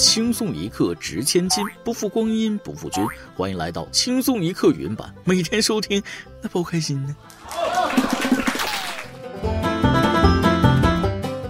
轻松一刻值千金，不负光阴不负君。欢迎来到轻松一刻云版，每天收听，那不开心呢！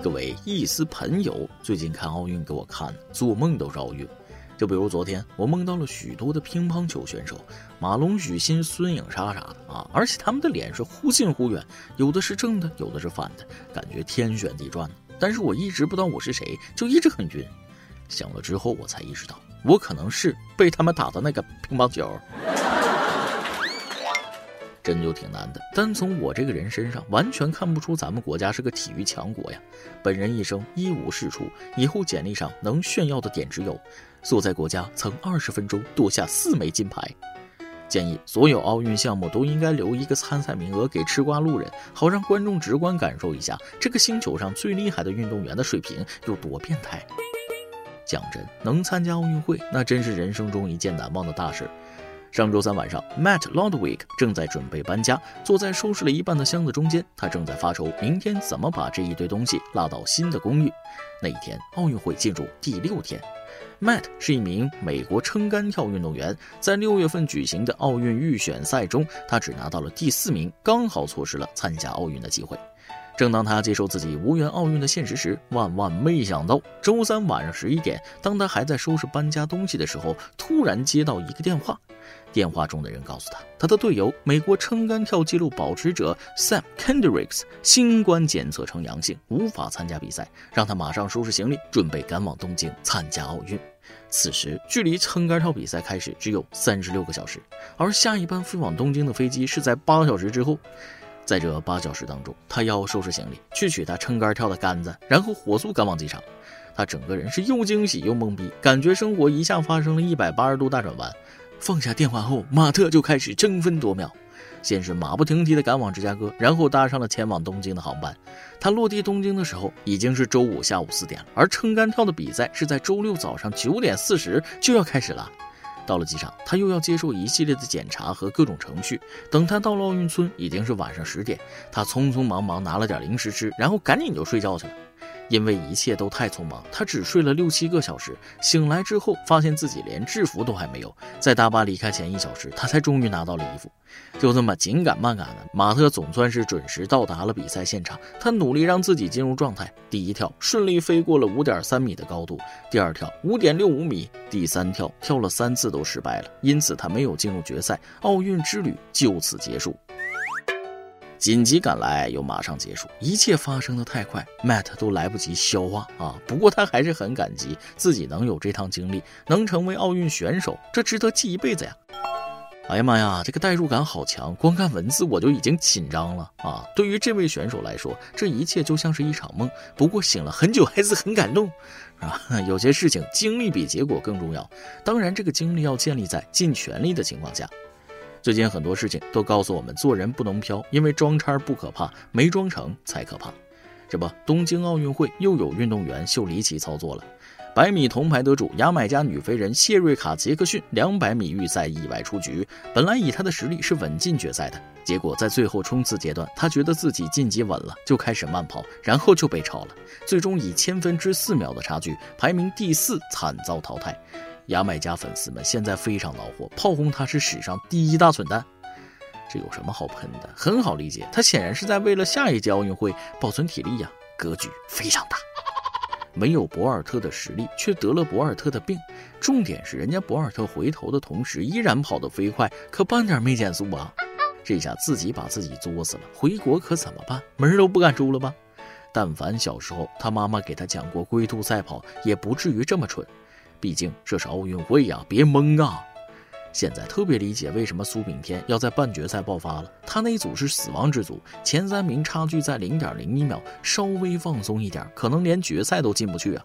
各位一丝朋友，最近看奥运给我看，做梦都是奥运。就比如昨天，我梦到了许多的乒乓球选手，马龙、许昕、孙颖莎啥的啊，而且他们的脸是忽近忽远，有的是正的，有的是反的，感觉天旋地转。但是我一直不知道我是谁，就一直很晕。想了之后，我才意识到，我可能是被他们打的那个乒乓球。真就挺难的，单从我这个人身上，完全看不出咱们国家是个体育强国呀。本人一生一无是处，以后简历上能炫耀的点只有，所在国家曾二十分钟夺下四枚金牌。建议所有奥运项目都应该留一个参赛名额给吃瓜路人，好让观众直观感受一下这个星球上最厉害的运动员的水平有多变态。讲真，能参加奥运会，那真是人生中一件难忘的大事。上周三晚上，Matt Ludwig 正在准备搬家，坐在收拾了一半的箱子中间，他正在发愁明天怎么把这一堆东西拉到新的公寓。那一天，奥运会进入第六天。Matt 是一名美国撑杆跳运动员，在六月份举行的奥运预选赛中，他只拿到了第四名，刚好错失了参加奥运的机会。正当他接受自己无缘奥运的现实时，万万没想到，周三晚上十一点，当他还在收拾搬家东西的时候，突然接到一个电话。电话中的人告诉他，他的队友美国撑杆跳纪录保持者 Sam Kendricks 新冠检测呈阳性，无法参加比赛，让他马上收拾行李，准备赶往东京参加奥运。此时，距离撑杆跳比赛开始只有三十六个小时，而下一班飞往东京的飞机是在八小时之后。在这八小时当中，他要收拾行李，去取他撑杆跳的杆子，然后火速赶往机场。他整个人是又惊喜又懵逼，感觉生活一下发生了一百八十度大转弯。放下电话后，马特就开始争分夺秒，先是马不停蹄地赶往芝加哥，然后搭上了前往东京的航班。他落地东京的时候已经是周五下午四点了，而撑杆跳的比赛是在周六早上九点四十就要开始了。到了机场，他又要接受一系列的检查和各种程序。等他到了奥运村，已经是晚上十点。他匆匆忙忙拿了点零食吃，然后赶紧就睡觉去了。因为一切都太匆忙，他只睡了六七个小时。醒来之后，发现自己连制服都还没有。在大巴离开前一小时，他才终于拿到了衣服。就这么紧赶慢赶的，马特总算是准时到达了比赛现场。他努力让自己进入状态。第一跳顺利飞过了五点三米的高度，第二跳五点六五米，第三跳跳了三次都失败了，因此他没有进入决赛。奥运之旅就此结束。紧急赶来又马上结束，一切发生的太快，Matt 都来不及消化啊！不过他还是很感激自己能有这趟经历，能成为奥运选手，这值得记一辈子呀！哎呀妈呀，这个代入感好强，光看文字我就已经紧张了啊！对于这位选手来说，这一切就像是一场梦，不过醒了很久还是很感动啊！有些事情经历比结果更重要，当然这个经历要建立在尽全力的情况下。最近很多事情都告诉我们，做人不能飘，因为装叉不可怕，没装成才可怕。这不，东京奥运会又有运动员秀离奇操作了。百米铜牌得主牙买加女飞人谢瑞卡·杰克逊，两百米预赛意外出局。本来以她的实力是稳进决赛的，结果在最后冲刺阶段，她觉得自己晋级稳了，就开始慢跑，然后就被超了，最终以千分之四秒的差距排名第四，惨遭淘汰。牙买加粉丝们现在非常恼火，炮轰他是史上第一大蠢蛋。这有什么好喷的？很好理解，他显然是在为了下一届奥运会保存体力呀，格局非常大。没有博尔特的实力，却得了博尔特的病。重点是，人家博尔特回头的同时依然跑得飞快，可半点没减速啊！这下自己把自己作死了，回国可怎么办？门都不敢出了吧？但凡小时候他妈妈给他讲过龟兔赛跑，也不至于这么蠢。毕竟这是奥运会呀，别懵啊！现在特别理解为什么苏炳添要在半决赛爆发了。他那一组是死亡之组，前三名差距在零点零一秒，稍微放松一点，可能连决赛都进不去啊！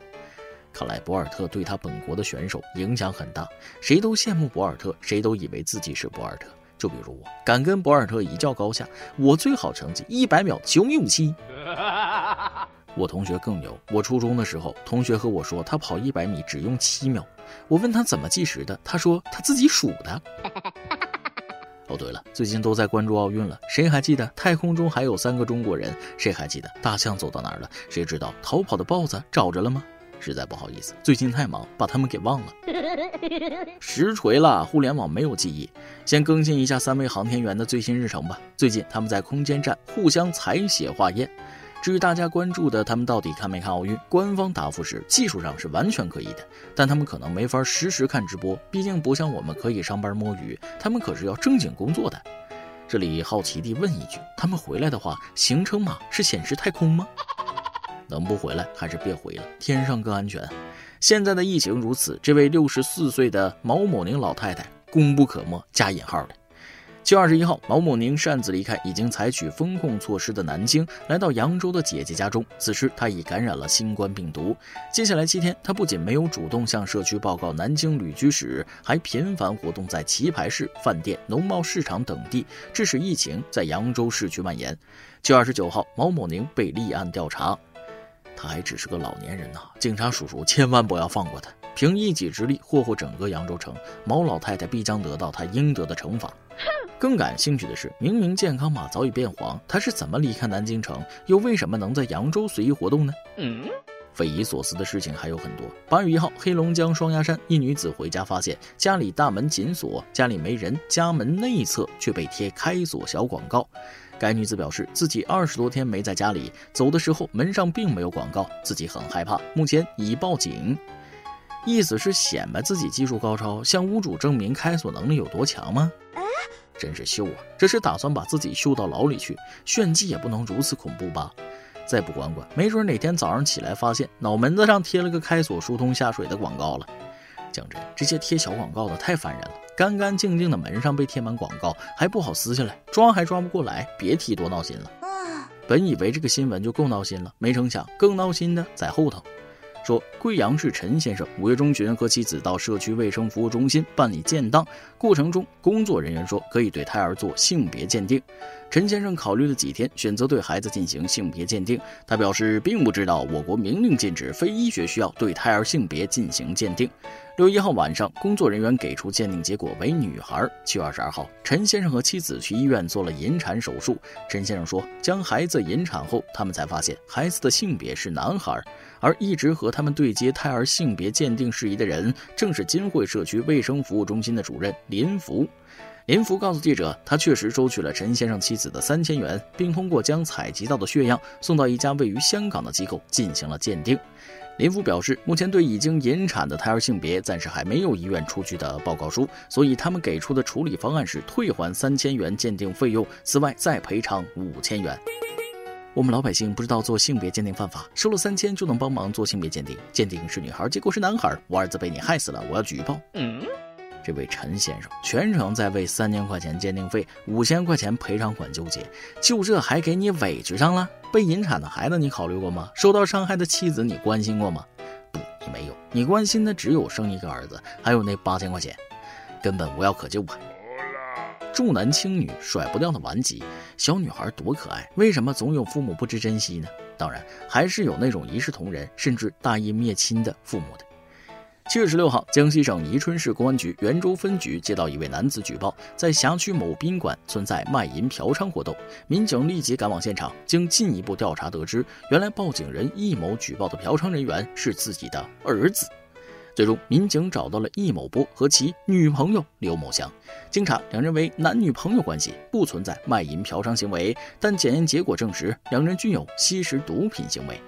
看来博尔特对他本国的选手影响很大，谁都羡慕博尔特，谁都以为自己是博尔特。就比如我，敢跟博尔特一较高下，我最好成绩一百秒九米五七。我同学更牛。我初中的时候，同学和我说他跑一百米只用七秒。我问他怎么计时的，他说他自己数的。哦，对了，最近都在关注奥运了，谁还记得太空中还有三个中国人？谁还记得大象走到哪儿了？谁知道逃跑的豹子找着了吗？实在不好意思，最近太忙，把他们给忘了。实锤了，互联网没有记忆。先更新一下三位航天员的最新日程吧。最近他们在空间站互相采血化验。至于大家关注的他们到底看没看奥运，官方答复是技术上是完全可以的，但他们可能没法实时看直播，毕竟不像我们可以上班摸鱼，他们可是要正经工作的。这里好奇地问一句，他们回来的话，行程码是显示太空吗？能不回来还是别回了，天上更安全。现在的疫情如此，这位六十四岁的毛某宁老太太功不可没，加引号的。七月二十一号，毛某宁擅自离开已经采取封控措施的南京，来到扬州的姐姐家中。此时，他已感染了新冠病毒。接下来七天，他不仅没有主动向社区报告南京旅居史，还频繁活动在棋牌室、饭店、农贸市场等地，致使疫情在扬州市区蔓延。七月二十九号，毛某宁被立案调查。他还只是个老年人呐，警察叔叔千万不要放过他！凭一己之力霍霍整个扬州城，毛老太太必将得到她应得的惩罚。更感兴趣的是，明明健康码早已变黄，他是怎么离开南京城，又为什么能在扬州随意活动呢？嗯，匪夷所思的事情还有很多。八月一号，黑龙江双鸭山一女子回家发现家里大门紧锁，家里没人，家门内侧却被贴开锁小广告。该女子表示，自己二十多天没在家里，走的时候门上并没有广告，自己很害怕，目前已报警。意思是显摆自己技术高超，向屋主证明开锁能力有多强吗？真是秀啊！这是打算把自己秀到牢里去？炫技也不能如此恐怖吧？再不管管，没准哪天早上起来发现脑门子上贴了个开锁疏通下水的广告了。讲真，这些贴小广告的太烦人了。干干净净的门上被贴满广告，还不好撕下来，装还装不过来，别提多闹心了。本以为这个新闻就够闹心了，没成想更闹心的在后头。说贵阳市陈先生五月中旬和妻子到社区卫生服务中心办理建档，过程中工作人员说可以对胎儿做性别鉴定。陈先生考虑了几天，选择对孩子进行性别鉴定。他表示并不知道我国明令禁止非医学需要对胎儿性别进行鉴定。六月一号晚上，工作人员给出鉴定结果为女孩。七月二十二号，陈先生和妻子去医院做了引产手术。陈先生说，将孩子引产后，他们才发现孩子的性别是男孩。而一直和他们对接胎儿性别鉴定事宜的人，正是金汇社区卫生服务中心的主任林福。林福告诉记者，他确实收取了陈先生妻子的三千元，并通过将采集到的血样送到一家位于香港的机构进行了鉴定。林福表示，目前对已经引产的胎儿性别暂时还没有医院出具的报告书，所以他们给出的处理方案是退还三千元鉴定费用，此外再赔偿五千元。我们老百姓不知道做性别鉴定犯法，收了三千就能帮忙做性别鉴定，鉴定是女孩，结果是男孩，我儿子被你害死了，我要举报。嗯，这位陈先生全程在为三千块钱鉴定费、五千块钱赔偿款纠结，就这还给你委屈上了？被引产的孩子你考虑过吗？受到伤害的妻子你关心过吗？不，你没有，你关心的只有生一个儿子，还有那八千块钱，根本无药可救啊！重男轻女甩不掉的顽疾，小女孩多可爱，为什么总有父母不知珍惜呢？当然，还是有那种一视同仁，甚至大义灭亲的父母的。七月十六号，江西省宜春市公安局袁州分局接到一位男子举报，在辖区某宾馆存在卖淫嫖娼活动，民警立即赶往现场，经进一步调查得知，原来报警人易某举报的嫖娼人员是自己的儿子。最终，民警找到了易某波和其女朋友刘某香。经查，两人为男女朋友关系，不存在卖淫嫖娼行为。但检验结果证实，两人均有吸食毒品行为。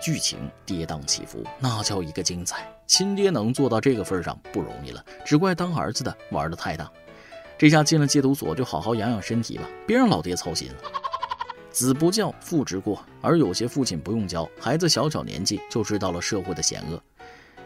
剧情跌宕起伏，那叫一个精彩！亲爹能做到这个份上不容易了，只怪当儿子的玩的太大。这下进了戒毒所，就好好养养身体吧，别让老爹操心了。子不教，父之过。而有些父亲不用教，孩子小小年纪就知道了社会的险恶。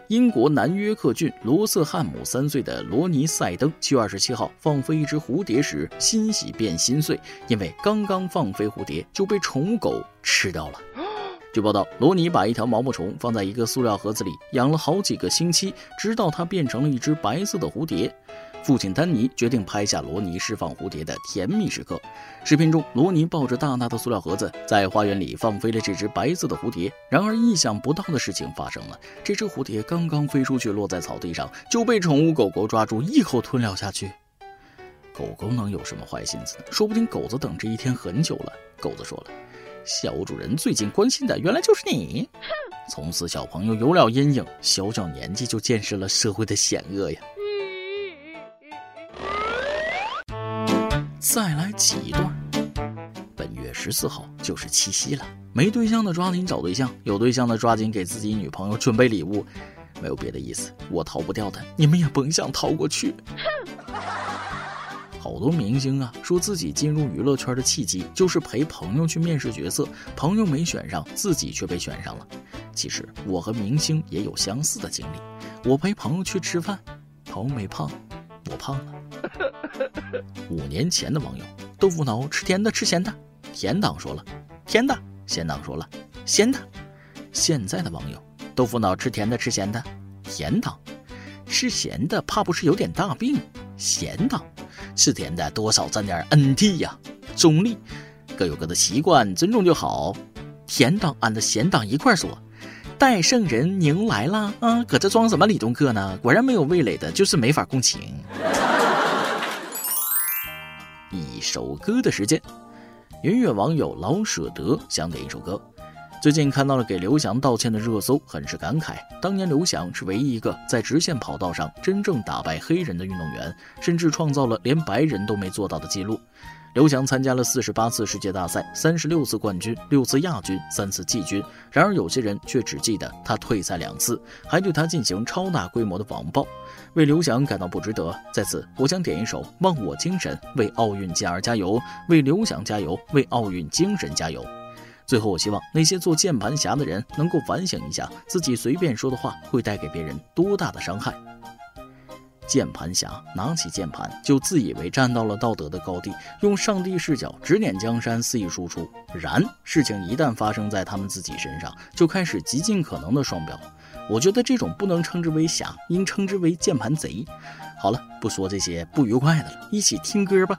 英国南约克郡罗瑟汉姆三岁的罗尼·塞登，七月二十七号放飞一只蝴蝶时，欣喜变心碎，因为刚刚放飞蝴蝶就被宠物狗吃掉了。据报道，罗尼把一条毛毛虫放在一个塑料盒子里养了好几个星期，直到它变成了一只白色的蝴蝶。父亲丹尼决定拍下罗尼释放蝴蝶的甜蜜时刻。视频中，罗尼抱着大大的塑料盒子，在花园里放飞了这只白色的蝴蝶。然而，意想不到的事情发生了：这只蝴蝶刚刚飞出去，落在草地上，就被宠物狗狗抓住，一口吞了下去。狗狗能有什么坏心思呢？说不定狗子等这一天很久了。狗子说了：“小主人最近关心的原来就是你。从此，小朋友有了阴影，小小年纪就见识了社会的险恶呀。再来几段。本月十四号就是七夕了，没对象的抓紧找对象，有对象的抓紧给自己女朋友准备礼物。没有别的意思，我逃不掉的，你们也甭想逃过去。好多明星啊，说自己进入娱乐圈的契机就是陪朋友去面试角色，朋友没选上，自己却被选上了。其实我和明星也有相似的经历，我陪朋友去吃饭，朋友没胖，我胖了。五年前的网友，豆腐脑吃甜的吃咸的，甜党说了甜的，咸党说了咸的。现在的网友，豆腐脑吃甜的吃咸的，甜党吃咸的怕不是有点大病，咸党。吃甜的多少沾点 NT 呀，中立，各有各的习惯，尊重就好。甜党按着咸党一块说，戴圣人您来啦啊，搁这装什么理中客呢？果然没有味蕾的，就是没法共情。一首歌的时间，音乐网友老舍得想点一首歌。最近看到了给刘翔道歉的热搜，很是感慨。当年刘翔是唯一一个在直线跑道上真正打败黑人的运动员，甚至创造了连白人都没做到的记录。刘翔参加了四十八次世界大赛，三十六次冠军，六次亚军，三次季军。然而有些人却只记得他退赛两次，还对他进行超大规模的网暴，为刘翔感到不值得。在此，我想点一首《忘我精神》，为奥运健儿加油，为刘翔加油，为奥运精神加油。最后，我希望那些做键盘侠的人能够反省一下，自己随便说的话会带给别人多大的伤害。键盘侠拿起键盘就自以为站到了道德的高地，用上帝视角指点江山，肆意输出。然事情一旦发生在他们自己身上，就开始极尽可能的双标。我觉得这种不能称之为侠，应称之为键盘贼。好了，不说这些不愉快的了，一起听歌吧。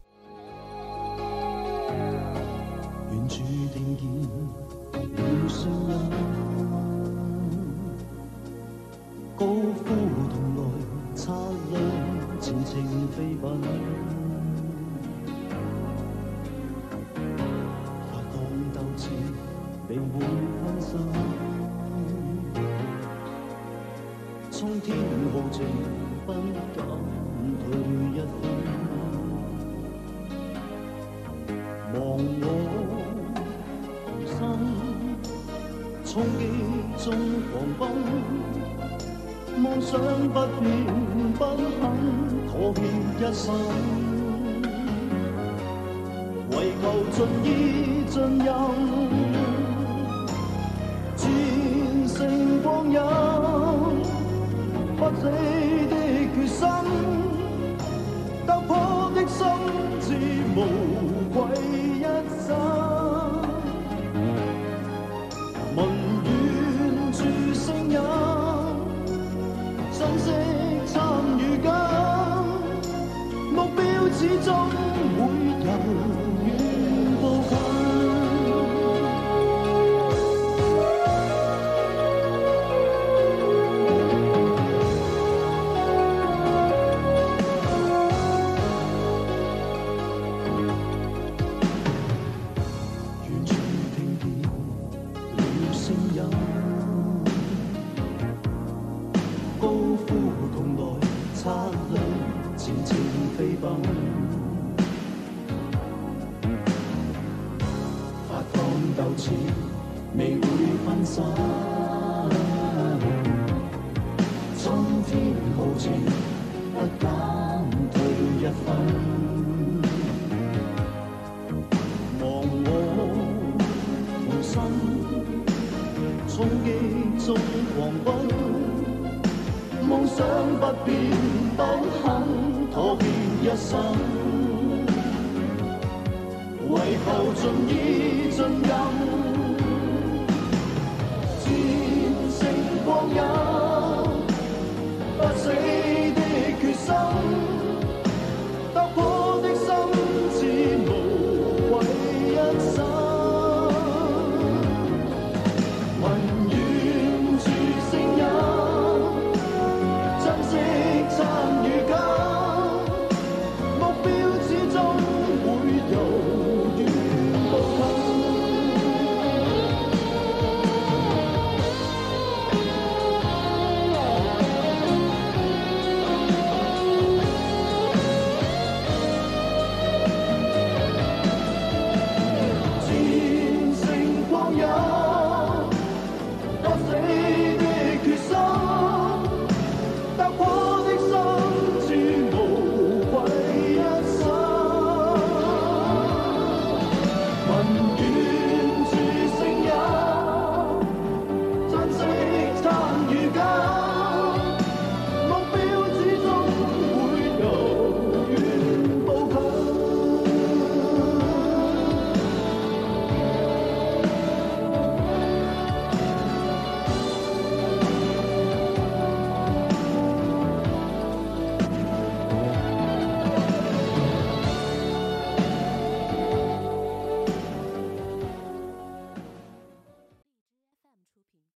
程飞奔，发光斗志未会分心，冲天豪情不敢退一分，忘我心，冲击中狂奔。梦想不变，不肯妥协一生，为求尽意尽任，战胜光阴，不死的决心，突破的心。未会分散，冲天豪情不减退一分，忘我同心，冲击中狂奔，梦想不变，不肯妥协一生，为求尽意尽。